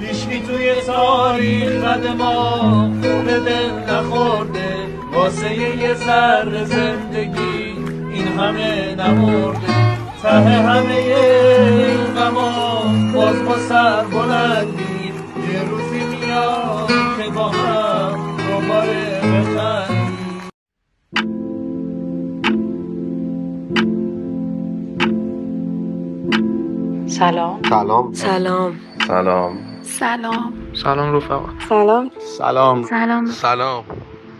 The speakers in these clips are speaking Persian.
هیچکی توی تاریخ قد ما به دل نخورده. واسه یه ذره زندگی این همه نمورده. ته همه این غما باز با سر بلندی. یه روزی میاد که با هم دوباره بخندیم. سلام. سلام. سلام. سلام. سلام. سلام رفقا. سلام. سلام. سلام. سلام.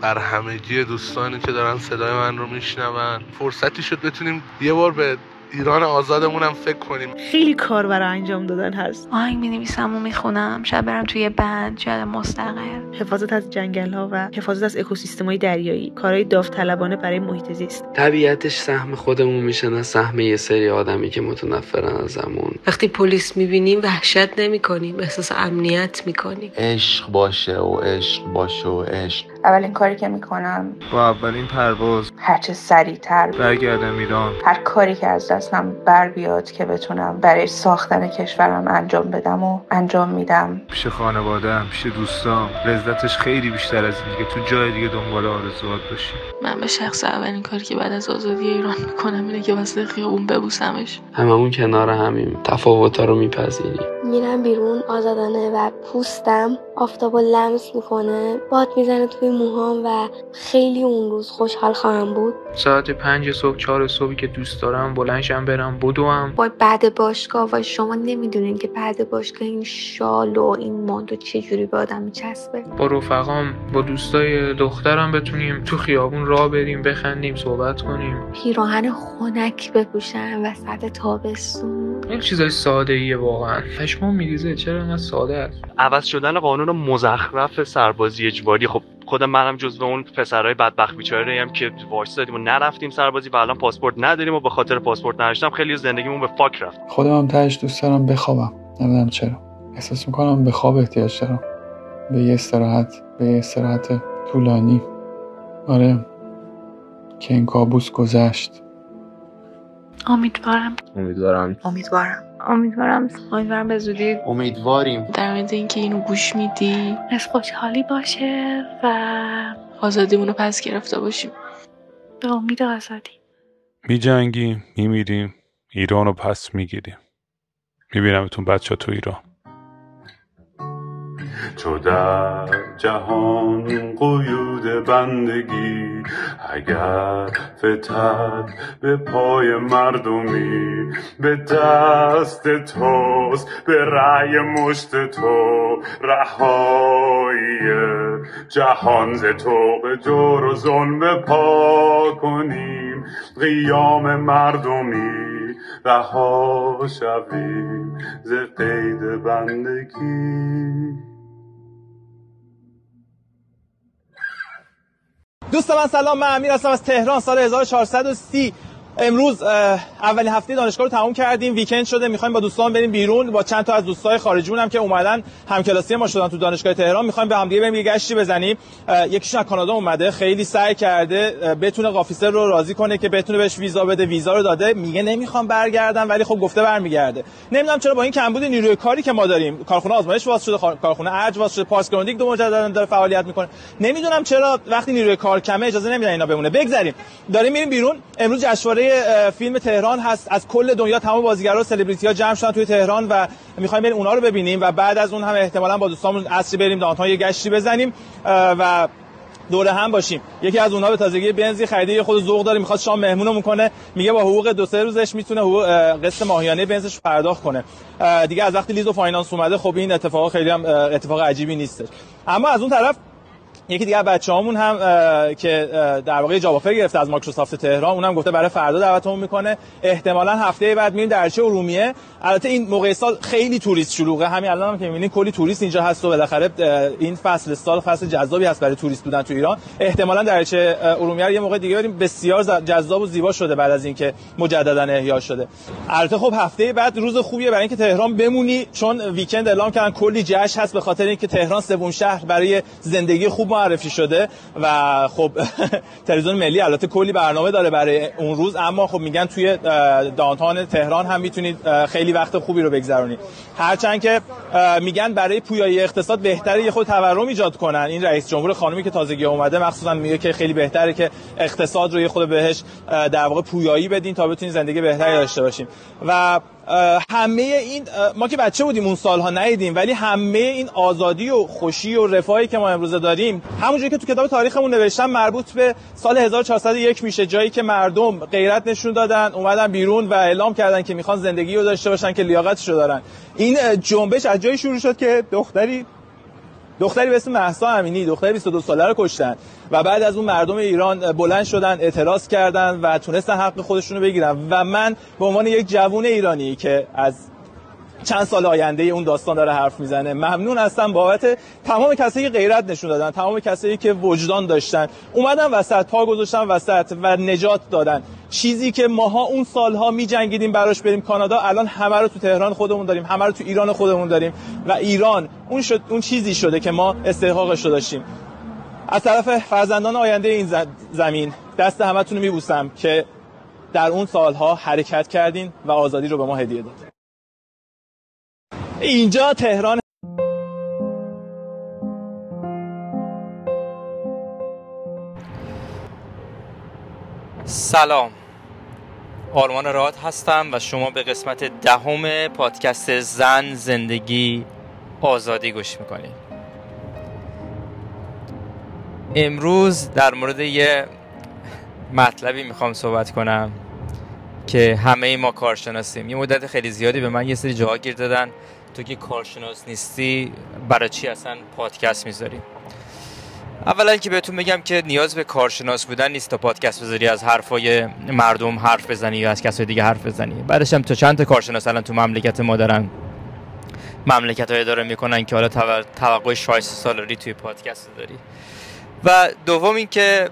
بر همگی دوستانی که دارن صدای من رو میشنون. فرصتی شد بتونیم یه بار به ایران آزادمون هم فکر کنیم. خیلی کار برای انجام دادن هست. آهنگ می نویسم و می‌خونم. شاید برم توی بند شاید مستقل. حفاظت از جنگل ها و حفاظت از اکوسیستم های دریایی کارهای داوطلبانه برای محیط زیست. طبیعتش سهم خودمون میشه نه سهم یه سری آدمی که متنفرن ازمون. وقتی پلیس می‌بینیم وحشت نمی‌کنیم احساس امنیت می‌کنیم. عشق باشه و عشق باشه و عشق. اولین کاری که می‌کنم با اولین پرواز هرچه سریعتر برگردم ایران. هر کاری که از دستم بر بیاد که بتونم برای ساختن کشورم انجام بدم و انجام میدم. پیش خانوادم پیش دوستام. لذتش خیلی بیشتر از اینه که تو جای دیگه دنبال آرزوات باشی. من به شخص اولین کاری که بعد از آزادی ایران می‌کنم اینه که واسه خیابون ببوسمش. هممون کنار همیم. تفاوتا رو میپذیریم میرم بیرون آزادانه و پوستم آفتاب لمس می‌کنه. باد می‌زنه توی موهام و خیلی اون روز خوشحال خواهم بود. ساعت پنج صبح چهار صبحی که دوست دارم بلنشم برم بدوم. وای بعد باشگاه وای شما نمی‌دونین که بعد باشگاه این شال و این ماندو چجوری به آدم میچسبه. با رفقام با دوستای دخترم بتونیم تو خیابون راه بریم بخندیم صحبت کنیم. پیراهن خنک بپوشم وسط تابستون. این چیزای ساده ایه واقعا. پشمام میریزه چرا اینقدر ساده است؟ عوض شدن قانون مزخرف سربازی اجباری. خب خودم منم جزو اون پسرای بدبخت بیچاره هم که وایسادیم و نرفتیم سربازی و الان پاسپورت نداریم و به خاطر پاسپورت نداشتم خیلی زندگیمون به فاک رفت. خودم هم تهش دوست دارم بخوابم. نمی‌دونم چرا. احساس می‌کنم به خواب احتیاج دارم. به یه استراحت به یه استراحت طولانی. آره. که این کابوس گذشت. امیدوارم. امیدوارم. امیدوارم. امیدوارم. امیدوارم به زودی امیدواریم. در مورد اینکه اینو گوش میدی. از خوشحالی باشه و آزادیمون رو پس گرفته باشیم. به امید آزادی. می جنگیم می میریم. ایران رو پس می‌گیریم. میبینمتون بچه تو ایران. چو در جهان قیود بندگی اگر فتد به پای مردمی به دست توست به رأی مشت تو رهایی جهان. ز تو جور و ظلم پا کنیم قیام مردمی رها شویم. ز قید بندگی دوست من سلام من امیر هستم از تهران سال 1430 امروز اولین هفته دانشگاه رو تموم کردیم. ویکند شده می‌خوایم با دوستان بریم بیرون. با چند تا از دوستای خارجیمون هم که اومدن همکلاسی ما شدن تو دانشگاه تهران. می‌خوایم به همدیگه بریم یه گشتی بزنیم. یکیشون از کانادا اومده. خیلی سعی کرده بتونه آقای officer رو راضی کنه که بتونه بهش ویزا بده ویزا رو داده. میگه نمی‌خوام برگردم ولی خب گفته برمیگرده. نمی‌دونم چرا با این کمبود نیروی کاری که ما داریم کارخونه آزمایش واز شده کارخونه ارج واز شده پارس گروندیگ دو مجددا داره فعالیت می‌کنه. نمی‌دونم چرا وقتی نیروی کار کمه اجازه نمیدن اینا بمونه. بگذریم. داریم میریم بیرون. امروز جشنواره فیلم تهران هست. از کل دنیا تمام بازیگرا و سلبریتی ها جمع شدن توی تهران و می‌خوایم بریم اونا رو ببینیم و بعد از اون هم احتمالاً با دوستامون عصری بریم downtown یه گشتی بزنیم و دور هم باشیم. یکی از اونها به تازگی بنزی خریده خود ذوق داره می‌خواد شام مهمونمون کنه. میگه با حقوق دو سه روزش می‌تونه حقوق قسط ماهیانه بنزش پرداخت کنه. دیگه از وقتی lease و finance اومده خب این اتفاق خیلی هم اتفاق عجیبی نیستش. اما از اون طرف یکی دیگه بچه همون هم که در واقع offer گرفته از مایکروسافت تهران اونم گفته برای فردا دعوتمون می‌کنه. احتمالا هفته بعد میریم دریاچه ارومیه البته این موقع سال خیلی توریست شلوغه. همین الان هم که می‌بینید کلی توریست اینجا هست و بالاخره این فصل سال فصل جذابی هست برای توریست بودن تو ایران. احتمالا درچه ارومیه یه موقع دیگه بریم. بسیار جذاب و زیبا شده بعد از اینکه مجددا احیا شده. البته خب هفته بعد روز خوبیه برای اینکه تهران بمونی چون ویکند اعلام کردن کلی جشن هست به خاطر اینکه تهران سوم شهر برای زندگی خوب معرفی شده و خب تلویزیون ملی البته کلی برنامه داره برای اون روز اما خب میگن توی دانتان تهران هم می‌تونید خیلی وقت خوبی رو بگذرونید. هرچند که میگن برای پویایی اقتصاد بهتره یه خود تورم ایجاد کنن. این رئیس جمهور خانمی که تازگی اومده مخصوصا میگه که خیلی بهتره که اقتصاد رو یه خود بهش در واقع پویایی بدین تا بتونین زندگی بهتری داشته باشیم و همه این ما که بچه بودیم اون سالها ندیدیم ولی همه این آزادی و خوشی و رفاهی که ما امروزه داریم همونجوری که تو کتاب تاریخمون نوشتم مربوط به سال 1401 میشه جایی که مردم غیرت نشون دادن اومدن بیرون و اعلام کردن که می‌خوان زندگی رو داشته باشن که لیاقتشو دارن. این جنبش از جایی شروع شد که دختری دختری به اسم مهسا امینی دختری 22 ساله رو کشتن و بعد از اون مردم ایران بلند شدن اعتراض کردن و تونستن حق خودشون رو بگیرن. و من به عنوان یک جوون ایرانی که از چند سال آینده اون داستان داره حرف می‌زنه ممنون هستم بابت تمام کسایی که غیرت نشون دادن تمام کسایی که وجدان داشتن. اومدن وسط پا گذاشتن وسط و نجات دادن. چیزی که ماها اون سالها می جنگیدیم براش بریم کانادا الان همه رو تو تهران خودمون داریم همه رو تو ایران خودمون داریم و ایران اون شد اون چیزی شده که ما استحقاقش رو داشتیم. از طرف فرزندان آینده این زمین دست همتون رو میبوسم که در اون سالها حرکت کردین و آزادی رو به ما هدیه دادین. اینجا تهران سلام. آرمان راد هستم و شما به قسمت دهم پادکست زن زندگی آزادی گوش می‌کنید امروز در مورد یه مطلبی می‌خوام صحبت کنم که همه ما کارشناسیم. یه مدت خیلی زیادی به من یه سری جاها گیر دادن. تو که کارشناس نیستی برای چی اصلا پادکست می‌ذاری؟ اولا که بهتون بگم که نیاز به کارشناس بودن نیست تا پادکست بذاری از حرفای مردم حرف بزنی یا از کسای دیگه حرف بزنی. بعدش هم تا چند تا کارشناس الان تو مملکت ما دارن. مملکت های داره می‌کنن که حالا توقع شایسته سالاری توی پادکست داری. و دوم اینکه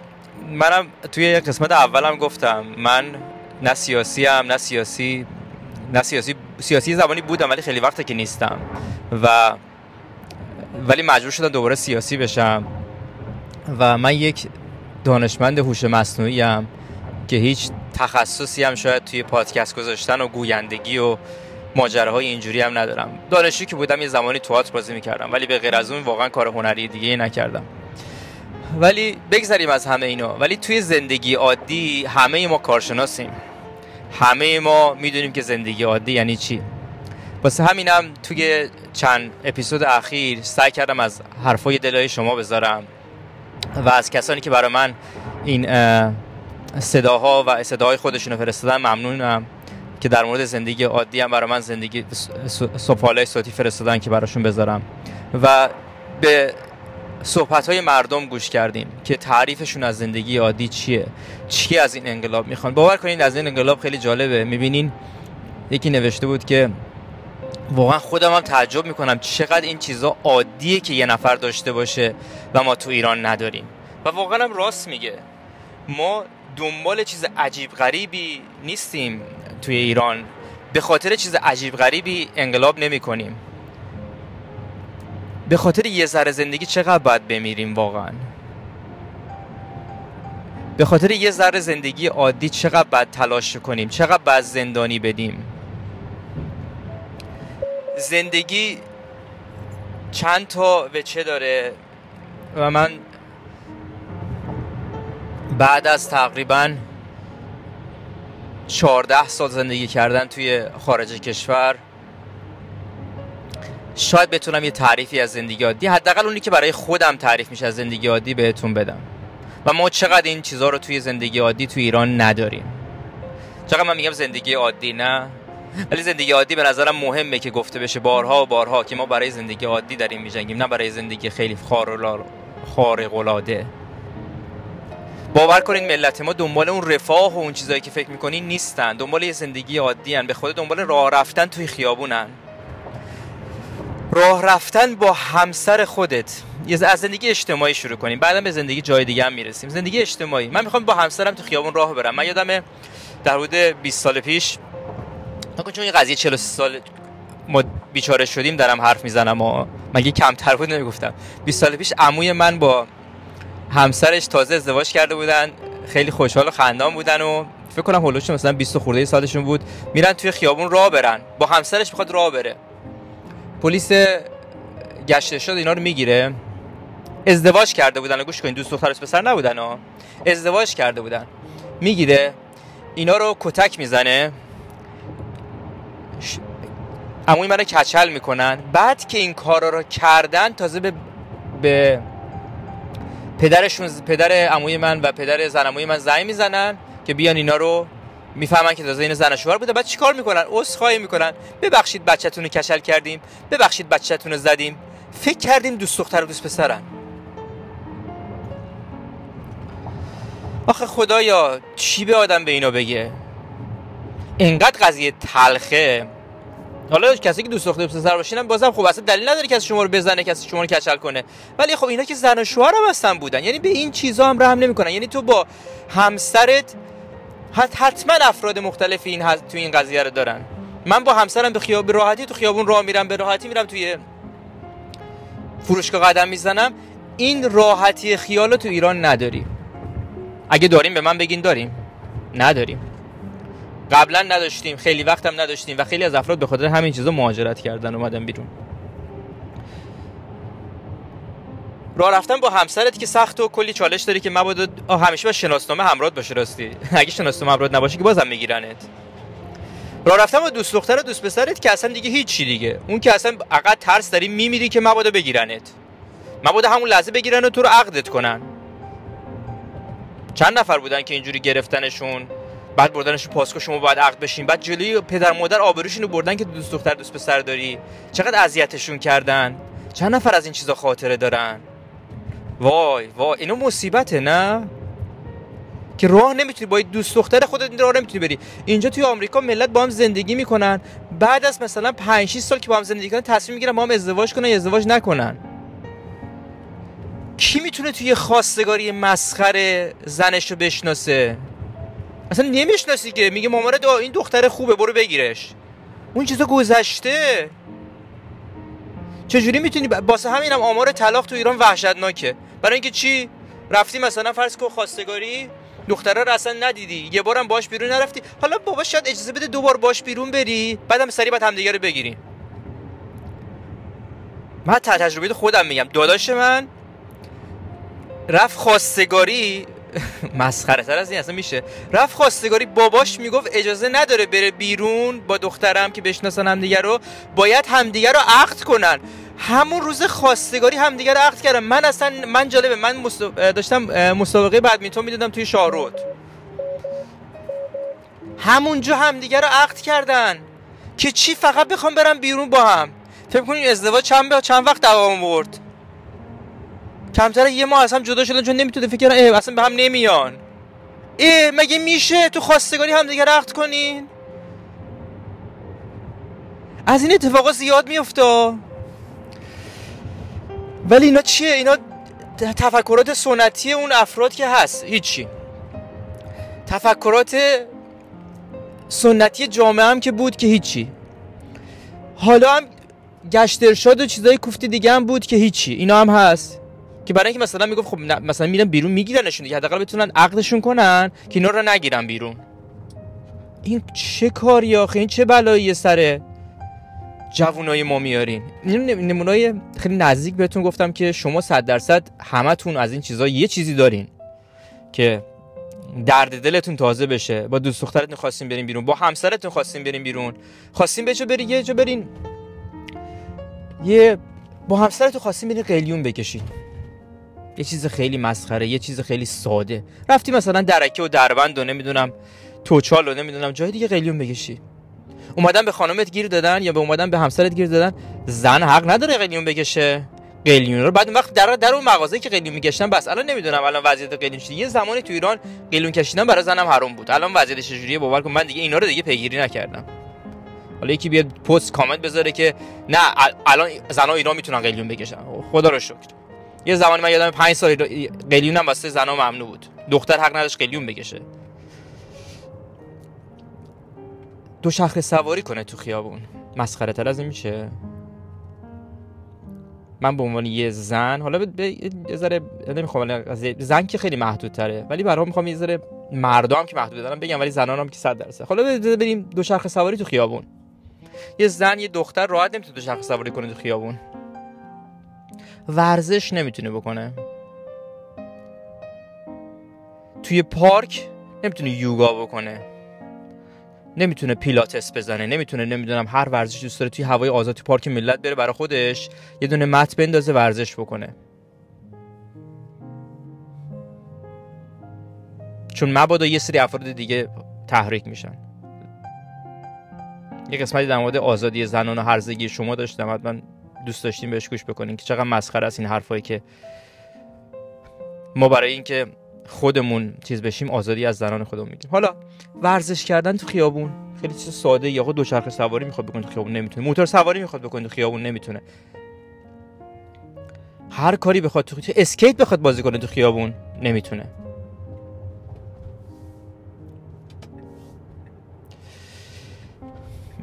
منم توی قسمت اولم گفتم من نه سیاسی هم نه سیاسی نه سیاسی سیاسی زبانی بودم ولی خیلی وقته که نیستم. و ولی مجبور شدم دوباره سیاسی بشم. و من یک دانشمند هوش مصنوعی هم که هیچ تخصصی هم شاید توی پادکست گذاشتن و گویندگی و ماجراهای اینجوری هم ندارم. دانشجو که بودم یه زمانی توات بازی می‌کردم ولی به غیر از اون واقعا کار هنری دیگه نکردم. ولی بگذریم از همه اینا. ولی توی زندگی عادی همه ما کارشناسیم. همه ما می‌دونیم که زندگی عادی یعنی چی. واسه همینم توی چند اپیزود اخیر سعی کردم از حرفای دلای شما بذارم و از کسانی که برای من این صداها و صداهای خودشون رو فرستادن ممنونم. که در مورد زندگی عادی هم برای من زندگی سفالای صوتی فرستادن که براشون بذارم. و به صحبت های مردم گوش کردیم که تعریفشون از زندگی عادی چیه؟ چی از این انقلاب می‌خوان؟ باور کنید از این انقلاب خیلی جالبه. می‌بینین یکی نوشته بود که واقعا خودم هم تعجب می‌کنم چقدر این چیزا عادیه که یه نفر داشته باشه و ما تو ایران نداریم. و واقعا هم راست میگه. ما دنبال چیز عجیب غریبی نیستیم. توی ایران. به خاطر چیز عجیب غریبی انقلاب نمی کنیم. به خاطر یه ذره زندگی چقدر باید بمیریم واقعا؟ به خاطر یه ذره زندگی عادی چقدر باید تلاش کنیم؟ چقدر باید زندانی بدیم؟ زندگی چند تا وچه داره و من بعد از تقریبا 14 سال زندگی کردن توی خارج کشور. شاید بتونم یه تعریفی از زندگی عادی حداقل اونی که برای خودم تعریف میشه از زندگی عادی بهتون بدم. و ما چقدر این چیزها رو توی زندگی عادی توی ایران نداریم. چقدر من میگم زندگی عادی نه؟ ولی زندگی عادی به نظرم مهمه که گفته بشه بارها و بارها که ما برای زندگی عادی داریم میجنگیم نه برای زندگی خیلی خارق العاده. باور کنین ملت ما دنبال اون رفاه و اون چیزایی که فکر می‌کنین نیستن. دنبال یه زندگی عادی هن. به خود دنبال راه رفتن توی خیابونن راه رفتن با همسر خودت. از زندگی اجتماعی شروع کنیم. بعدا به زندگی جای دیگه هم می‌رسیم. زندگی اجتماعی. من می‌خوام با همسرم تو خیابون راه برم. من یادم در حدود 20 سال پیش چون این قضیه 43 سال ما بیچاره شدیم دارم حرف می‌زنم و مگه کمتر بود نمی‌گفتم. 20 سال پیش عموی من با همسرش تازه ازدواج کرده بودن خیلی خوشحال و خندان بودن و فکر کنم هولوش مثلا 20 خورده سالشون بود. میرن توی خیابون راه برن. با همسرش می‌خواد راه بره. پلیس گشت شد اینا رو می‌گیره. ازدواج کرده بودن. گوش کنین دوست دختر پسر نبودن ها. ازدواج کرده بودن. می‌گیره. اینا رو کتک می‌زنه. عموی منو کچل می‌کنن. بعد که این کارا رو کردن تازه به, به پدرشون پدر عموی من و پدر زن عموی من زنگ می‌زنن که بیان اینا رو می‌فهمن که تازه این زن شوهر بوده. بعد چیکار می‌کنن؟ عذرخواهی می‌کنن. ببخشید بچه‌تون رو کچل کردیم. ببخشید بچه‌تون رو زدیم. فکر کردیم دوست دختر و دوست پسرن. آخه خدایا چی به آدم به اینا بگه؟ اینقدر قضیه تلخه. حالا کسی که دوست دختر پسر باشین بازم خب اصلا دلیل نداره کسی شما رو بزنه کسی شما رو کچل کنه. ولی خب اینا که زن و شوهر هم هستن بودن. یعنی به این چیزا هم رحم نمی‌کنن. یعنی تو با همسرت حتما افراد مختلفی این تو این قضیه رو دارن. من با همسرم به خیابون راحتی تو خیابون راه میرم به راحتی میرم توی فروشگاه قدم می‌زنم. این راحتی خیال تو ایران نداری اگه داریم به من بگین داریم. نداریم. قبلا نداشتیم خیلی وقت هم نداشتیم و خیلی از افراد به خاطر همین چیزا مهاجرت کردن اومدن بیرون. راه رفتن با همسرت که سخت و کلی چالش داری که مبادا همیشه با شناسنامه همراه باشه راستی. اگه شناسنامه همراه نباشه که بازم میگیرنت. راه رفتن با دوست دختر و دوست پسرت که اصلا دیگه هیچی دیگه. اون که اصلا عقد ترس داری میمیری که مبادا بگیرنت. مبادا همون لحظه بگیرن و تو رو عقدت کنن. چند نفر بودن که اینجوری گرفتنشون؟ بعد بردنش پاسکو شما باید عقد بشین. بعد جلوی پدر مادر آبروشون رو بردن که دوست دختر دوست پسر داری. چقدر اذیتشون کردن؟ چند نفر از این چیزا خاطره دارن؟ وای وای اینو مصیبته نه؟ که راه نمی‌تونی با دوست دختر خودت راه نمی‌تونی بری. اینجا توی آمریکا ملت با هم زندگی می‌کنن. بعد از مثلا 5 6 سال که با هم زندگی کنن تصمیم می‌گیرن با هم ازدواج کنن یا ازدواج نکنن. کی می‌تونه توی خواستگاری مسخره زنش رو بشناسه؟ اصلا نمی‌شناسی که؟ میگه مامان این دختر خوبه برو بگیرش. اون چیزا گذشته. چجوری می‌تونی باسه همینم آمار طلاق تو ایران وحشتناکه. برای اینکه چی؟ رفتی مثلا فرض کن خواستگاری دختره رو اصلا ندیدی. یه بارم باش بیرون نرفتی. حالا بابا شاید اجازه بده دوبار باش بیرون بری بعدم سری بعد همدیگه رو بگیریم من تجربه خودم میگم. داداش من رفت خواستگاری مسخره تر از این اصلا میشه. رفت خواستگاری باباش می‌گفت اجازه نداره بره بیرون با دخترم که بشناسن همدیگه رو. باید همدیگه رو عقد کنن. همون روز خواستگاری همدیگه رو عقد کردن. من اصلا من جالبه من داشتم مسابقه بدمینتون می‌دادم توی شاهرود. همونجا همدیگه رو عقد کردن که چی فقط بخوام برم بیرون با هم. فکر کنید ازدواج چند چند وقت دوام برد کمتر یه ماه از جدا شدن چون نمی‌تونه فکر کردن اصلا به هم نمیان. ای مگه میشه تو خواستگاری هم دیگه رخت کنین؟ از این اتفاقا زیاد میفته ولی اینا چیه؟ اینا تفکرات سنتی اون افراد که هست هیچی. تفکرات سنتی جامعه هم که بود که هیچی. حالا هم گشت ارشاد و چیزای کوفتی دیگه هم بود که هیچی. اینا هم هست. که برای اینکه مثلا می‌گفت خب مثلا میرن بیرون میگیرنشون دیگه حداقل بتونن عقدشون کنن که اینا رو نگیرن بیرون. این چه کاری آخه؟ این چه بلایی سر جوونای ما میارین؟ نمونای خیلی نزدیک بهتون گفتم که شما صد درصد همتون از این چیزا یه چیزی دارین که درد دلتون تازه بشه. با دوست دخترتون خواستین برین بیرون با همسرتون خواستین برین بیرون. خواستین به برین یه جا برین. یه با همسرتون خواستین برین قلیون بکشین. یه چیز خیلی مسخره یه چیز خیلی ساده. رفتی مثلا درکه و دربند و نمی‌دونم توچال و نمی‌دونم جای دیگه قلیون بکشی. اومدن به خانمت گیر دادن یا به اومدن به همسرت گیر دادن؟ زن حق نداره قلیون بکشه. قلیون رو بعد اون وقت در در اون مغازه که قلیون میگشتن بس. الان نمی‌دونم الان وضعیت قلیون چیه. یه زمانی تو ایران قلیون کشیدن برای زنم حرام بود. الان وضعیتش چجوریه؟ باور کن من دیگه اینا رو دیگه پیگیری نکردم. حالا یکی بیاد پست کامنت بذاره که نه الان زنا ایران می‌تونن قلیون بکشن. خدا رو شکر. یه زمانی من یادم 5 سال قلیون هم واسه زنا ممنوع بود. دختر حق نداشت قلیون بکشه. دو شخص سواری کنه تو خیابون. مسخره تر از این میشه؟ من به عنوان یه زن حالا به یه ذره نمی‌خوام زن که خیلی محدود تره ولی برام می‌خوام یه ذره مردم که محدود دارم بگم ولی زنان هم که 100 درصد. حالا بریم دو شرخ سواری تو خیابون. یه زن یه دختر راحت نمی‌تونه دو شرخ سواری کنه تو خیابون. ورزش نمی‌تونه بکنه. توی پارک نمی‌تونه یوگا بکنه. نمی‌تونه پیلاتس بزنه. نمی‌تونه نمی‌دونم هر ورزشی دوست داره توی هوای آزاد توی پارک ملت بره برای خودش یه دونه مت بندازه ورزش بکنه. چون مبادا یه سری افراد دیگه تحریک میشن. یه قسمتی در مورد آزادی زنان و هرزگی شما داشتم حتما دوست داشتیم بهش گوش بکنین که چقدر مسخره است این حرفایی که ما برای اینکه خودمون چیز بشیم آزادی از زنان خودمون میگیم حالا ورزش کردن تو خیابون خیلی چیز ساده یا دو چرخ سواری می‌خواد بکنه تو خیابون نمی‌تونه. موتور سواری می‌خواد بکنه تو خیابون نمی‌تونه. هر کاری بخواد تو اسکیت بخواد بازی کنه تو خیابون نمی‌تونه.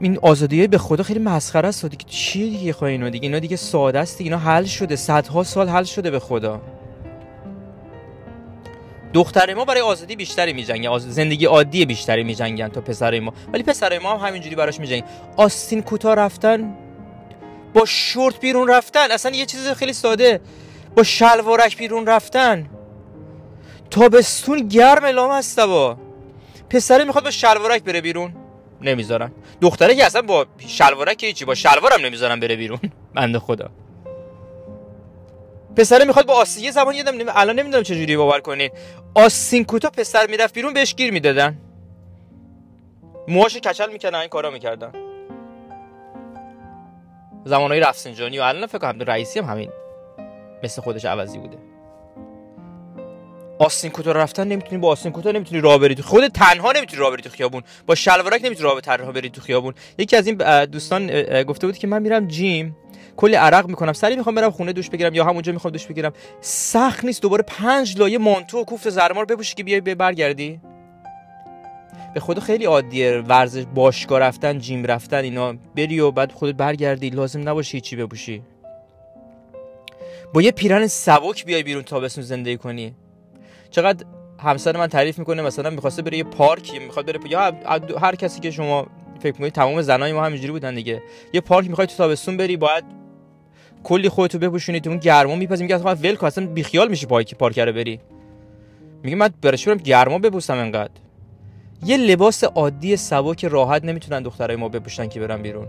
این آزادی به خدا خیلی مسخره است. دیگه چیه دیگه خواهی اینا؟ دیگه اینا دیگه ساده است. دیگه اینا حل شده. صدها سال حل شده به خدا. دختر ما برای آزادی بیشتری میجنگن. زندگی عادی بیشتری میجنگن تا پسر ما. ولی پسر ما هم همینجوری براش میجنگن آستین کوتاه رفتن. با شورت بیرون رفتن. اصلا یه چیز خیلی ساده. با شلوارک بیرون رفتن. تابستون گرم اعلام هست با پسره می‌خواد با شلوارک بره بیرون. نمی‌ذارن. دختره که اصلا با شلوارک هیچی با شلوارم نمی‌ذارن بره بیرون. بنده خدا. پسره می‌خواد با آسیه زبان یادم نمی... الان نمی‌دونم چجوری باور کنین. آسین کوتا پسر می‌رفت بیرون بهش گیر می‌دادن. موهاش کچل می‌کردن این کارا می‌کردن. زمانهای رفسنجانی و الان فکر کنم رئیسی هم همین. مثل خودش عوضی بوده. آستین کوتاه رفتن نمی‌تونی با آستین کوتاه نمی‌تونی راه بری خود تنها نمی‌تونی راه بری تو خیابون. با شلوارک نمی‌تونی راه تنها بری تو خیابون. یکی از این دوستان گفته بود که من میرم جیم. کلی عرق می‌کنم. سری می‌خوام برم خونه دوش بگیرم یا همونجا می‌خوام دوش بگیرم. سخت نیست دوباره پنج لایه مانتو و کوفت زرمار بپوشی که بیای برگردی؟ به خدا خیلی عادیه ورزش باشگاه رفتن جیم رفتن اینا. بری و بعد خودت برگردی. لازم نباشه چی بپوشی. با یه پیرن سبک بیای بیرون تابستون زندگی کنی. چقدر همسر من تعریف می‌کنه مثلا می‌خواسته بره یه پارک می‌خواد بره یا هر کسی که شما فکر می‌کنید تمام زنای ما همینجوری بودن دیگه. یه پارک می‌خوای تو تابستون بری باید کلی خودتو بپوشونی تو اون گرما میپزی میگه اصلا ول کن اصلا بیخیال میشی پارک پارک رو بری. میگه من برش برم گرما بپوسم انقدر؟ یه لباس عادی سبک راحت نمی‌تونن دخترای ما بپوشن که برن بیرون.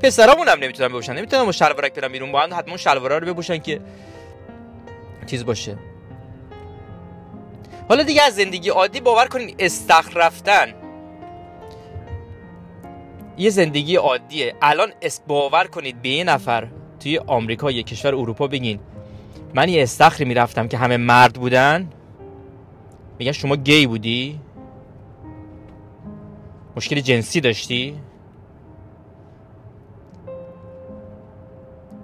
پسرامون هم نمی‌تونن بپوشن نمی‌تونن با شلوارک برن بیرون با هم حتما شلوارا رو بپوشن که چیز باشه. حالا دیگه از زندگی عادی باور کنین استخر رفتن یه زندگی عادیه. الان اس باور کنید به یه نفر توی آمریکا یه کشور اروپا بگین من یه استخری می‌رفتم که همه مرد بودن. میگن شما گی بودی؟ مشکل جنسی داشتی؟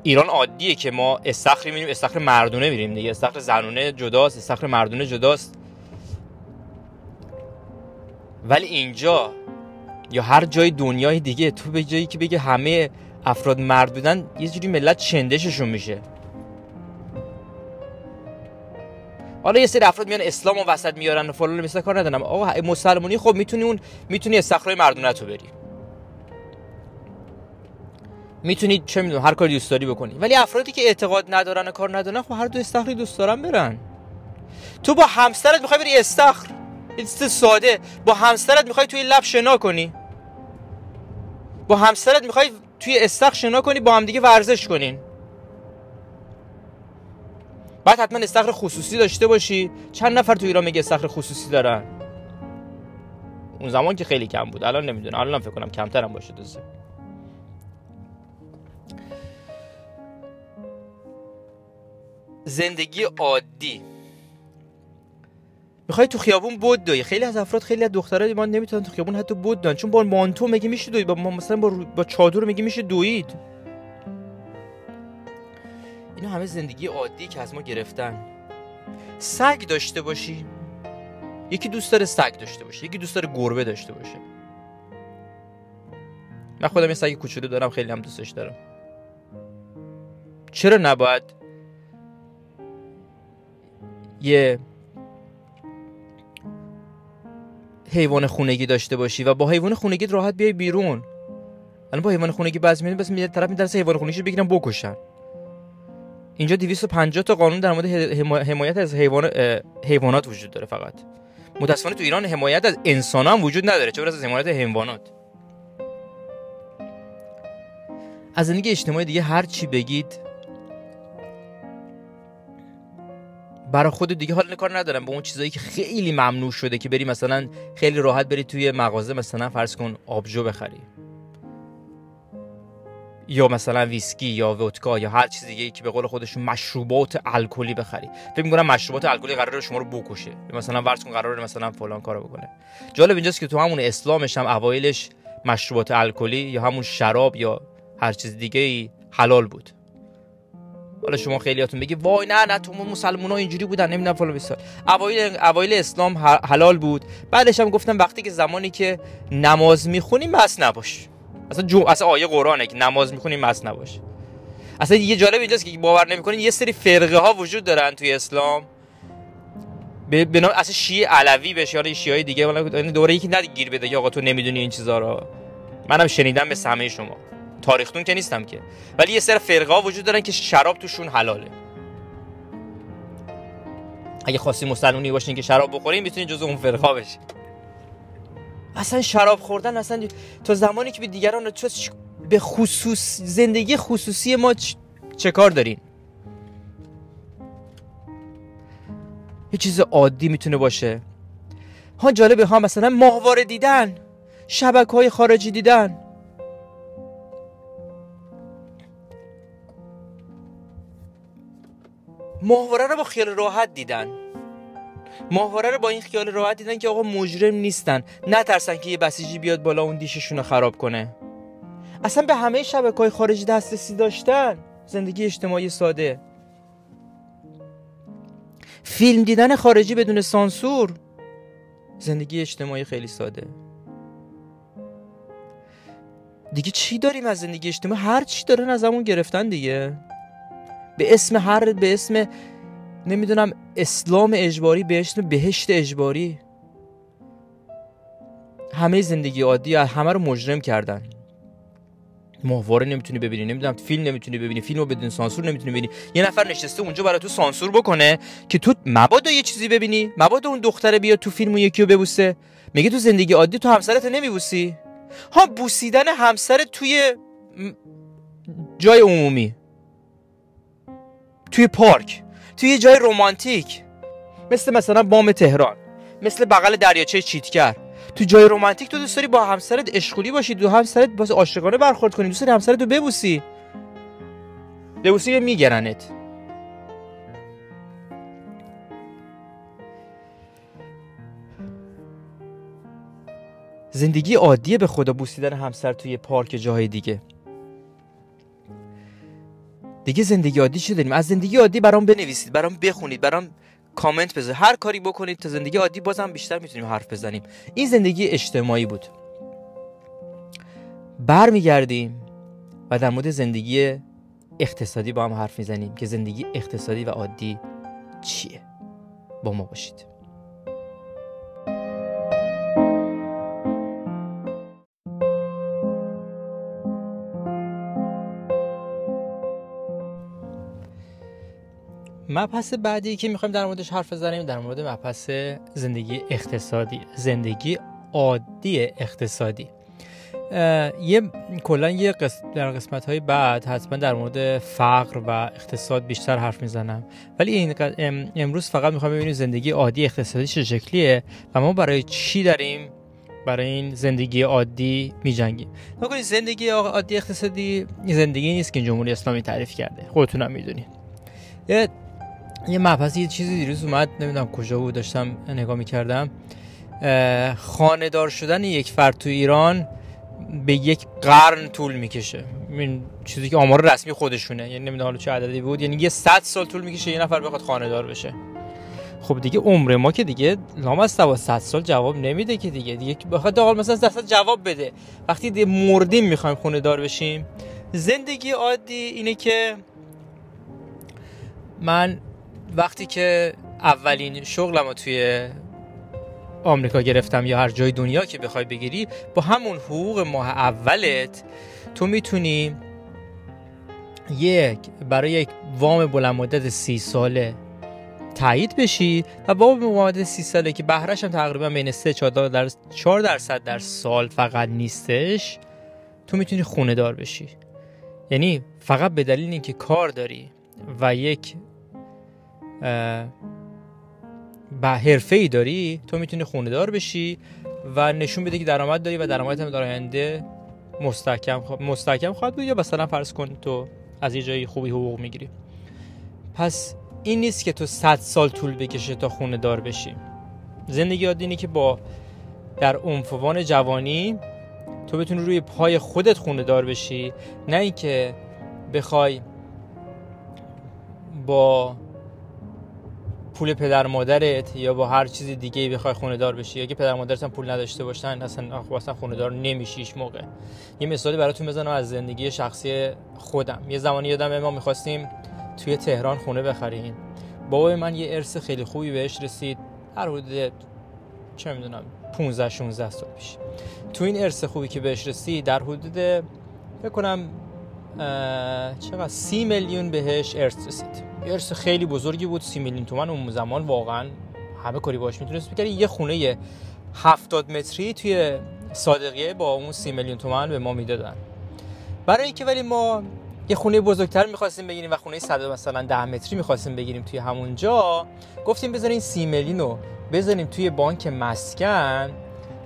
ایران عادیه که ما استخری میریم استخر مردونه میریم دیگه. استخر زنونه جداست استخر مردونه جداست. ولی اینجا یا هر جای دنیای دیگه تو به جایی که بگه همه افراد مرد بودن یه جوری ملت چندششون میشه. حالا یه سری افراد میان اسلام و وسط میارن و فلان مثل کار ندارم. آقا مسلمانی خب می‌تونی اون می‌تونی استخرای مردونه تو بری. می‌تونی چه می‌دونم هر کاری دوست داری بکنی. ولی افرادی که اعتقاد ندارن و کار ندارن خب هر دو استخری دوست دارن برن. تو با همسرت می‌خوای بری استخر یه ساده. با همسرت می‌خوای توی لب شنا کنی. با همسرت می‌خوای توی استخر شنا کنی با هم دیگه ورزش کنین. بعد حتما استخر خصوصی داشته باشی. چند نفر تو ایران میگه استخر خصوصی دارن؟ اون زمان که خیلی کم بود. الان نمی‌دونم. الان فکر کنم کمتر هم باشه دوسته زندگی عادی. می‌خوای تو خیابون بود دوی خیلی از افراد خیلی از دخترای ما نمی‌تونن تو خیابون حتی بود دان چون با مانتو مگه میشه دوید؟ با مثلا با, با چادر مگه میشه دوید؟ اینا همه زندگی عادی که از ما گرفتن. سگ داشته باشی. یکی دوست داره سگ داشته باشه. یکی دوست داره گربه داشته باشه. من خودم یه سگ کوچولو دارم خیلی هم دوستش دارم. چرا نباید یه حیوان خونگی داشته باشی و با حیوان خونگی راحت بیای بیرون. الان با حیوان خونگی بعضی میاد بس میاد طرف میترسه حیوان خونگیشو بگیرن بکشن. اینجا 250 تا قانون در مورد حمایت از حیوان حیوانات وجود داره فقط. متاسفانه تو ایران حمایت از انسان هم وجود نداره چه از حمایت حیوانات. از زندگی اجتماعی دیگه هر چی بگید برای خود دیگه حال کار ندارم. به اون چیزایی که خیلی ممنوع شده که بری مثلا خیلی راحت بری توی مغازه مثلا فرض کن آبجو بخری. یا مثلا ویسکی یا ودکا یا هر چیز دیگه که به قول خودشون مشروبات الکلی بخری. فکر می‌کنم مشروبات الکلی قراره شما رو بکشه. مثلا فرض کن قراره مثلا فلان کارو بکنه. جالب اینجاست که تو همون اسلامش هم اوایلش مشروبات الکلی یا همون شراب یا هر چیز دیگه ای حلال بود. حالا شما خیلیاتون بگی وای نه نه تو مسلمان ها اینجوری بودن نمی‌دونم فلان بیسار اوایل اوایل اسلام حلال بود. بعدش هم گفتم وقتی که زمانی که نماز می‌خونیم مس نباش. اصلا جو اصلا آیه قرآنه که نماز می‌خونیم مس نباش. اصلا یه جالب اینجاست که باور نمی‌کنین یه سری فرقه ها وجود دارن توی اسلام. به نام اصلا شیعه علوی بشه یا شیعه دیگه دوره یکی ندگیر بده آقا تو نمی‌دونی این چیزا رو. منم شنیدم به سمه شما. تاریختون که نیستم که. ولی یه سر فرقه وجود دارن که شراب توشون حلاله. اگه خواستی مسلمونی باشین که شراب بخورین می‌تونین جز اون فرقه بشین اصلا شراب خوردن اصلا تا زمانی که به دیگران به خصوص زندگی خصوصی ما چه کار دارین؟ یه چیز عادی می‌تونه باشه. ها جالبه ها مثلا ماهواره دیدن شبکه های خارجی دیدن. ماهواره رو با خیال راحت دیدن. ماهواره رو با این خیال راحت دیدن که آقا مجرم نیستن. نترسن که یه بسیجی بیاد بالا اون دیششون رو خراب کنه. اصلا به همه شبکه های خارجی دسترسی داشتن. زندگی اجتماعی ساده. فیلم دیدن خارجی بدون سانسور. زندگی اجتماعی خیلی ساده. دیگه چی داریم از زندگی اجتماعی؟ هر چی دارن از همون گرفتن دیگه. به اسم هر به اسم نمی‌دونم اسلام اجباری به اسم بهشت اجباری. همه زندگی عادی همه رو مجرم کردن. ماهواره نمی‌تونی ببینی نمی‌دونم فیلم نمی‌تونی ببینی فیلمو بدون سانسور نمی‌تونی ببینی. یه نفر نشسته اونجا برای تو سانسور بکنه که تو مبادا یه چیزی ببینی مبادا اون دختره بیاد تو فیلم و یکی رو ببوسه. میگه تو زندگی عادی تو همسرت نمیبوسی؟ ها بوسیدن همسر توی جای عمومی. توی پارک توی جای رومانتیک مثل مثلا بام تهران مثل بغل دریاچه چیتکر. تو جای رومانتیک تو دوست داری با همسرت اشغولی باشی دو همسرت واسه عاشقانه برخورد کنی دوست داری همسرت رو ببوسی ببوسی میگرنت. زندگی عادیه به خدا بوسیدن همسر توی پارک جاهای دیگه. دیگه زندگی عادی چه داریم؟ از زندگی عادی برام بنویسید برام بخونید برام کامنت بذارید. هر کاری بکنید تا زندگی عادی بازم بیشتر می‌تونیم حرف بزنیم. این زندگی اجتماعی بود. برمیگردیم و در مورد زندگی اقتصادی با هم حرف می‌زنیم که زندگی اقتصادی و عادی چیه؟ با ما باشید. مبحث بعدی که می‌خوایم در موردش حرف بزنیم در مورد مبحث زندگی اقتصادی زندگی عادی اقتصادی. یه کلا یه در قسمت های بعد حتما در مورد فقر و اقتصاد بیشتر حرف می‌زنم. ولی این امروز فقط می‌خوام ببینیم زندگی عادی اقتصادی چه شکلیه و ما برای چی داریم برای این زندگی عادی میجنگیم. نکنید زندگی عادی اقتصادی زندگی نیست که جمهوری اسلامی تعریف کرده. خودتون هم می‌دونید یه مبحثی یه چیزی دیروز اومد نمی‌دونم کجا بود داشتم نگاه می‌کردم. خانهدار شدن یک فرد تو ایران به یک قرن طول می‌کشه. این چیزی که آمار رسمی خودشونه یعنی نمی‌دونم حالا چه عددی بود یعنی یه 100 سال طول می‌کشه یه نفر بخواد خانهدار بشه. خب دیگه عمر ما که دیگه لام از 100 سال جواب نمیده که دیگه. دیگه بخواد حال مثلا درصد جواب بده. وقتی دیگه مردیم می‌خوایم خونه دار بشیم زندگی عادی اینه که من وقتی که اولین شغلم رو توی آمریکا گرفتم یا هر جای دنیا که بخوای بگیری با همون حقوق ماه اولت تو می‌تونی یک برای یک وام بلند مدت سی ساله تایید بشی و بلند مدت سی ساله که بهرش هم تقریبا بین 3 4 درصد در سال فقط نیستش تو می‌تونی خونه دار بشی. یعنی فقط به دلیل اینکه کار داری و یک به حرفه ای داری تو می‌تونی خونه دار بشی و نشون بده که درآمد داری و درآمدت هم در آینده مستحکم مستحکم خواهد بود یا مثلا فرض کن تو از یه جایی خوبی حقوق می‌گیری. پس این نیست که تو 100 سال طول بکشه تا خونه دار بشی. زندگی عادی اینه که با در عنفوان جوانی تو بتونی روی پای خودت خونه دار بشی. نه اینکه بخوای با پول پدر مادرت یا با هر چیز دیگه بخوای خونه دار بشی؟ یا که پدر مادرت هم پول نداشته باشن اصلا اصلا خونه دار نمیشیش موقع. یه مثالی براتون بزنم از زندگی شخصی خودم. یه زمانی یادم ما می‌خواستیم توی تهران خونه بخریم. بابای من یه ارث خیلی خوبی بهش رسید. هر حدود چه می‌دونم 15 16 سال پیش. تو این ارث خوبی که بهش رسید در حدود فکر کنم چقدر؟ سی میلیون بهش ارث رسید. ارث خیلی بزرگی بود سی میلیون تومن اون زمان. واقعا همه کاری باش می‌تونست بکردی یه خونه 70 متری توی صادقیه با اون سی میلیون تومن به ما می‌دادن. برای اینکه ولی ما یه خونه بزرگتر می‌خواستیم بگیریم و خونه 100 مثلا 10 متری می‌خواستیم بگیریم توی همونجا گفتیم بذارین سی میلیون رو بذاریم توی بانک مسکن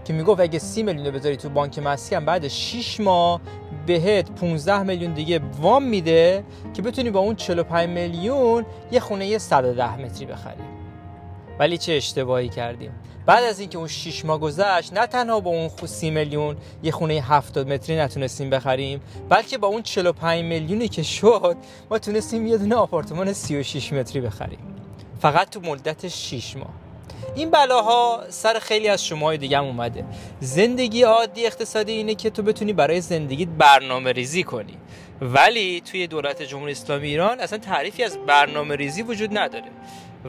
که می‌گفت اگه سی میلیون رو بذاری تو بانک مسکن بعد 6 ماه بهت 15 میلیون دیگه وام میده که بتونی با اون 45 میلیون یه خونه 110 متری بخری. ولی چه اشتباهی کردیم. بعد از اینکه اون 6 ماه گذشت نه تنها با اون 30 میلیون یه خونه 70 متری نتونستیم بخریم بلکه با اون 45 میلیونی که شد ما تونستیم یه دونه آپارتمان 36 متری بخریم. فقط تو مدت 6 ماه. این بلاها سر خیلی از شما دیگه هم اومده. زندگی عادی اقتصادی اینه که تو بتونی برای زندگیت برنامه ریزی کنی. ولی توی دولت جمهوری اسلامی ایران اصلا تعریفی از برنامه ریزی وجود نداره.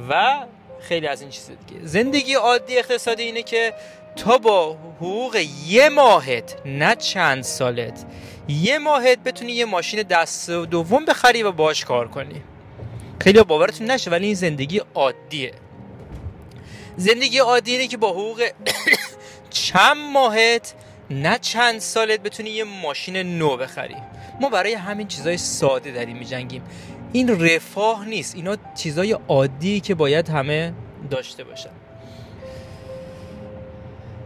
و خیلی از این چیز دیگه. زندگی عادی اقتصادی اینه که تا با حقوق یه ماهت نه چند سالت یه ماهت بتونی یه ماشین دست دوم بخری و باش کار کنی. خیلی باورتون نشه ولی این زندگی عادیه. زندگی عادی اینه که با حقوق چند ماهت نه چند سالت بتونی یه ماشین نو بخری. ما برای همین چیزای ساده داریم میجنگیم. این رفاه نیست. اینا چیزای عادی که باید همه داشته باشن.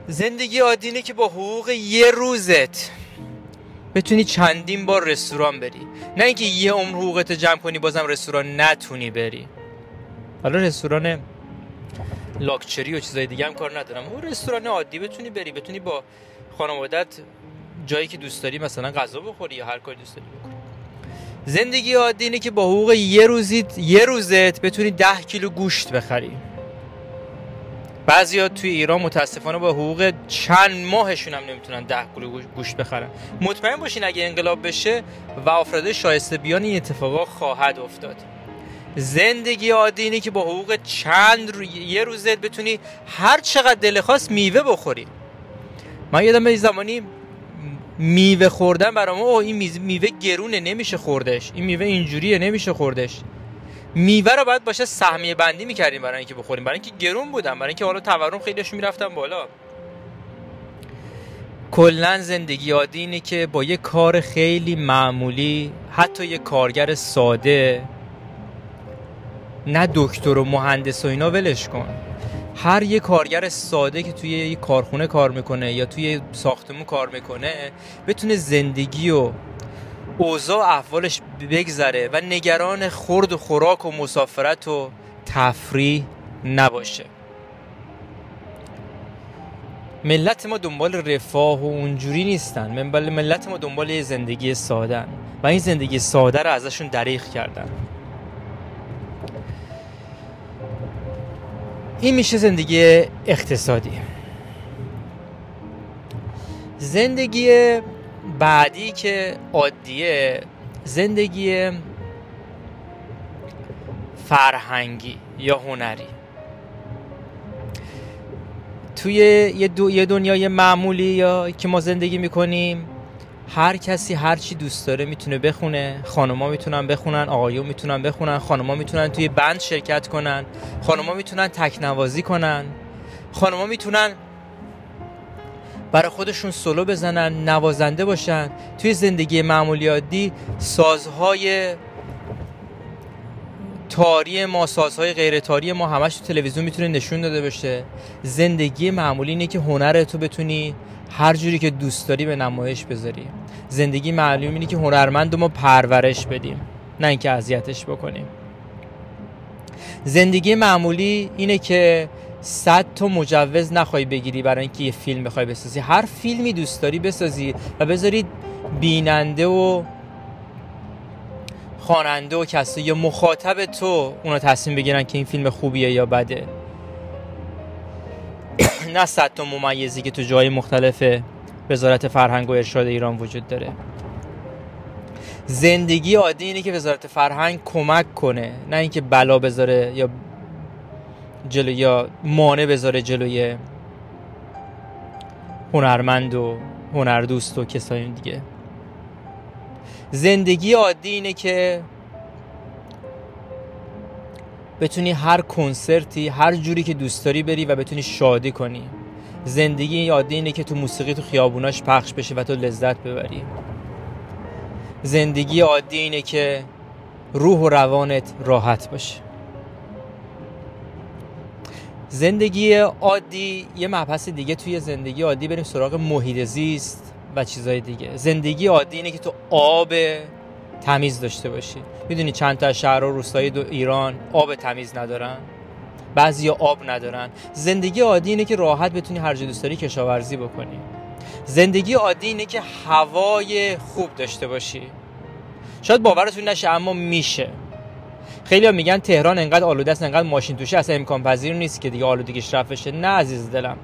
زندگی عادی اینه که با حقوق یه روزت بتونی چندین بار رستوران بری. نه اینکه یه عمر حقوقت جمع کنی بازم رستوران نتونی بری. حالا رستوران لاکچری و چیزای دیگه هم کار ندارم. اون رستوران عادی بتونی بری بتونی با خانوادت جایی که دوست داری مثلا غذا بخوری یا هر کاری دوست داری بکنی. زندگی عادی اینه که با حقوق یه روزیت یه روزت بتونی ده کیلو گوشت بخری. بعضیا توی ایران متاسفانه با حقوق چند ماهشون هم نمی‌تونن ده کیلو گوشت بخرن. مطمئن باشین اگه انقلاب بشه و افراد شایسته بیان این اتفاقا خواهد افتاد. زندگی عادی اینه که با حقوق چند رو... یه روزت بتونی هر چقدر دل خواست میوه بخوری. من یادم به زمانی میوه خوردن برام اوه این میوه گرونه نمیشه خوردش. این میوه اینجوریه نمیشه خوردش. میوه رو باید باشه سهمیه بندی می‌کردیم برای اینکه بخوریم. برای اینکه گرون بودن برای اینکه حالا تورم خیلیشون می‌رفتن بالا. کلا زندگی عادی اینه که با یه کار خیلی معمولی حتی یه کارگر ساده نه دکتر و مهندس و اینا ولش کن. هر یه کارگر ساده که توی یه کارخونه کار می‌کنه یا توی ساختمون کار می‌کنه بتونه زندگی و اوضاع احوالش بگذره و نگران خورد و خوراک و مسافرت و تفریح نباشه. ملت ما دنبال رفاه و اونجوری نیستن. ملت ما دنبال زندگی سادن و این زندگی ساده رو ازشون دریغ کردن. این میشه زندگی اقتصادی زندگی بعدی که عادیه زندگی فرهنگی یا هنری توی یه. یه دنیای معمولی یا که ما زندگی می‌کنیم هر کسی هر چی دوست داره می‌تونه بخونه خانوما می‌تونن بخونن آقایون می‌تونن بخونن خانوما می‌تونن توی بند شرکت کنن خانوما می‌تونن تکنوازی کنن خانوما می‌تونن برای خودشون سولو بزنن نوازنده باشن. توی زندگی معمولی عادی سازهای تاری ما سازهای غیر تاری ما همش تو تلویزیون می‌تونه نشون داده باشه. زندگی معمولی اینه که هنر تو بتونی هر جوری که دوست داری به نمایش بذاری. زندگی معلوم اینه که هنرمند ما پرورش بدیم نه اینکه اذیتش بکنیم. زندگی معمولی اینه که صد تا مجوز نخوای بگیری برای اینکه یه فیلم بخوای بسازی. هر فیلمی دوست داری بسازی و بذاری بیننده و خواننده و کسی یا مخاطب تو اونا تصمیم بگیرن که این فیلم خوبیه یا بده. نه صد تا ممیزی که تو جای مختلف وزارت فرهنگ و ارشاد ایران وجود داره. زندگی عادی اینه که وزارت فرهنگ کمک کنه نه اینکه بلا بذاره یا جلو یا مانع بذاره جلوی هنرمند و هنردوست و کسای دیگه. زندگی عادی اینه که بتونی هر کنسرتی هر جوری که دوست داری بری و بتونی شادی کنی. زندگی عادی اینه که تو موسیقی تو خیابوناش پخش بشه و تو لذت ببری. زندگی عادی اینه که روح و روانت راحت باشه. زندگی عادی یه مبحث دیگه توی زندگی عادی بریم سراغ محیط زیست و چیزای دیگه. زندگی عادی اینه که تو آب تمیز داشته باشی. می‌دونی چند تا شهر و روستای ایران آب تمیز ندارن؟ بعضی آب ندارن. زندگی عادی اینه که راحت بتونی هر جا دوست داری کشاورزی بکنی. زندگی عادی اینه که هوای خوب داشته باشی. شاید باورتون نشه اما میشه. خیلی ها میگن تهران انقدر آلوده است انقدر ماشین توشه اصلا امکان پذیر نیست که دیگه آلودگیش رفع بشه نه عزیز دلم.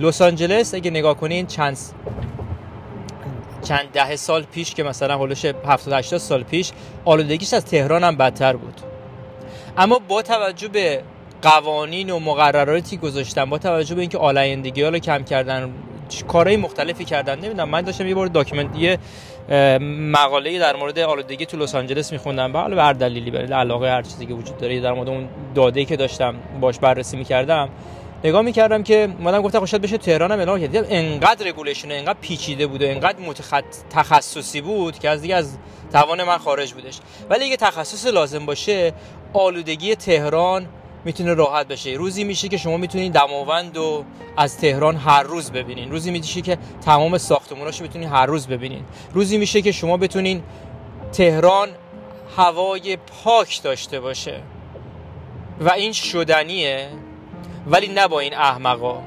لس آنجلس اگه نگاه کنین چند چند ده سال پیش که مثلا هولوش 70 80 سال پیش آلودگیش از تهران هم بدتر بود. اما با توجه به قوانین و مقرراتی گذاشتن با توجه به اینکه آلایندگی ها رو کم کردن کارهای مختلفی کردن نمی‌دونم من داشتم یه بار document یه مقاله در مورد آلودگی تو لس آنجلس میخوندم. به حال هر دلیلی برای علاقه هر چیزی که وجود داره در مورد اون داده که داشتم باش بررسی می‌کردم. نگاه می‌کردم که مادم گفتم خوشت بشه تهران هم اعلام کرد. انقدر regulation انقدر پیچیده بود و انقدر متخط... تخصصی بود که از دیگه از توان من خارج بودش. ولی اگه تخصص لازم باشه آلودگی تهران می‌تونه راحت بشه روزی میشه که شما می‌تونید دماوند و از تهران هر روز ببینین. روزی میشه که تمام ساختموناشو بتونین هر روز ببینین. روزی میشه که شما بتونین تهران هوای پاک داشته باشه. و این شدنیه. ولی نه با این احمقا.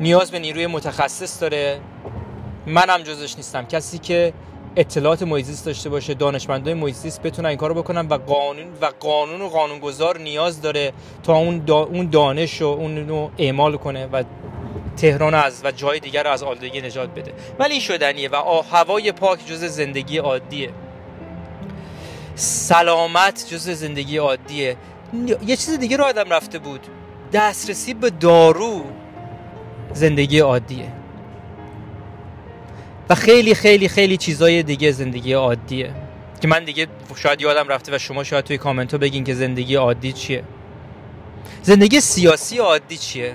نیاز به نیروی متخصص داره. منم جزش نیستم. کسی که اطلاعات محیط داشته باشه دانشمندای محیط بتونن این کارو بکنن و قانون و قانون و قانونگذار نیاز داره تا اون اون دانش و اون رو اعمال کنه و تهران از و جای دیگر رو از آلودگی نجات بده. ولی این شدنیه و هوای پاک جز زندگی عادیه. سلامت جز زندگی عادیه. یه چیز دیگه رو آدم رفته بود. دسترسی به دارو زندگی عادیه. و خیلی خیلی خیلی چیزای دیگه زندگی عادیه. که من دیگه شاید یادم رفته و شما شاید توی کامنت ها بگین که زندگی عادی چیه. زندگی سیاسی عادی چیه؟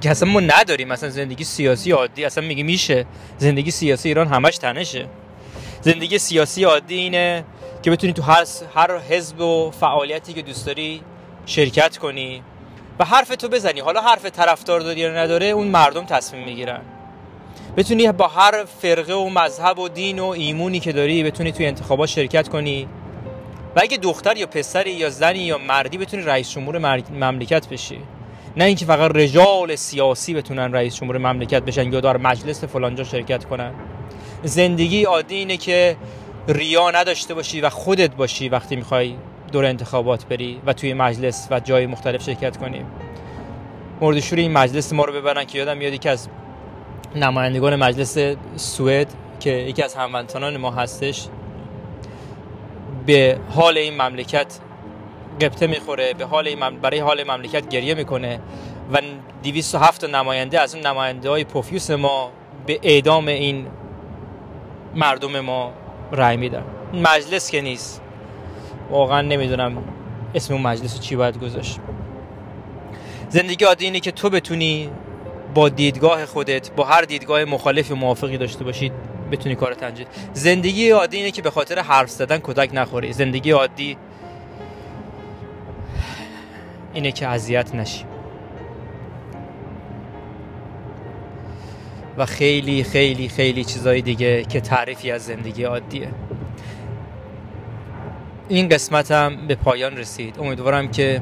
که اصلا ما نداریم مثلا زندگی سیاسی عادی اصلا میگه میشه. زندگی سیاسی ایران همش تنشه. زندگی سیاسی عادی اینه که بتونی تو هر هر حزب و فعالیتی که دوست داری شرکت کنی. و حرف تو بزنی. حالا حرف طرفدار داری یا نداره اون مردم تصمیم می‌گیرن. بتونی با هر فرقه و مذهب و دین و ایمونی که داری بتونی توی انتخابات شرکت کنی. و اگه دختر یا پسری یا زنی یا مردی بتونی رئیس جمهور مملکت بشی. نه اینکه فقط رجال سیاسی بتونن رئیس جمهور مملکت بشن یا در مجلس فلانجا شرکت کنن. زندگی عادی اینه که ریا نداشته باشی و خودت باشی وقتی می‌خوای دور انتخابات بری و توی مجلس و جای مختلف شرکت کنی. مورد شور این مجلس ما رو ببرن که یادم میاد که از نمایندگان مجلس سوئد که یکی از هموطنان ما هستش به حال این مملکت قبطه می‌خوره به حال برای حال مملکت گریه می‌کنه و 207 نماینده از اون نماینده های پوفیوس ما به اعدام این مردم ما رأی میدن. مجلس که نیست. واقعا نمی‌دونم اسم اون مجلس چی باید گذاشت. زندگی عادی اینه که تو بتونی با دیدگاه خودت با هر دیدگاه مخالف موافقی داشته باشید بتونی کار تنجید. زندگی عادی اینه که به خاطر حرف زدن کتک نخوری. زندگی عادی اینه که اذیت نشی. و خیلی خیلی خیلی چیزای دیگه که تعریفی از زندگی عادیه. این قسمتم به پایان رسید. امیدوارم که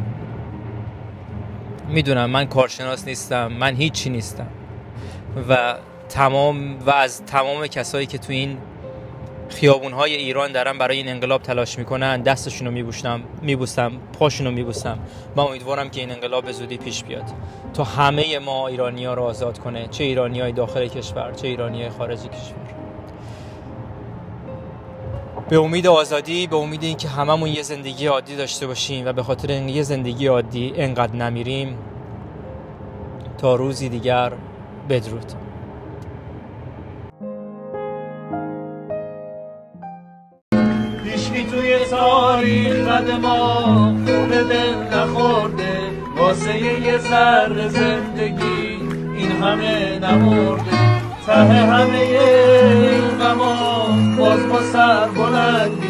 می‌دونم من کارشناس نیستم من هیچی نیستم. و تمام و از تمام کسایی که تو این خیابون های ایران دارن برای این انقلاب تلاش می‌کنن دستشون رو میبوسم میبوسم پاشون رو میبوسم. من امیدوارم که این انقلاب به زودی پیش بیاد. تا همه ما ایرانی ها رو آزاد کنه. چه ایرانی های داخل کشور چه ایرانی های خارج کشور. به امید آزادی به امید اینکه هممون یه زندگی عادی داشته باشیم و به خاطر این یه زندگی عادی انقدر نمیریم تا روزی دیگر بدرود. توی تاریخ ما نخورده واسه یه ذره زندگی این همه نمرده. ته همه این غما باز با سر بلندی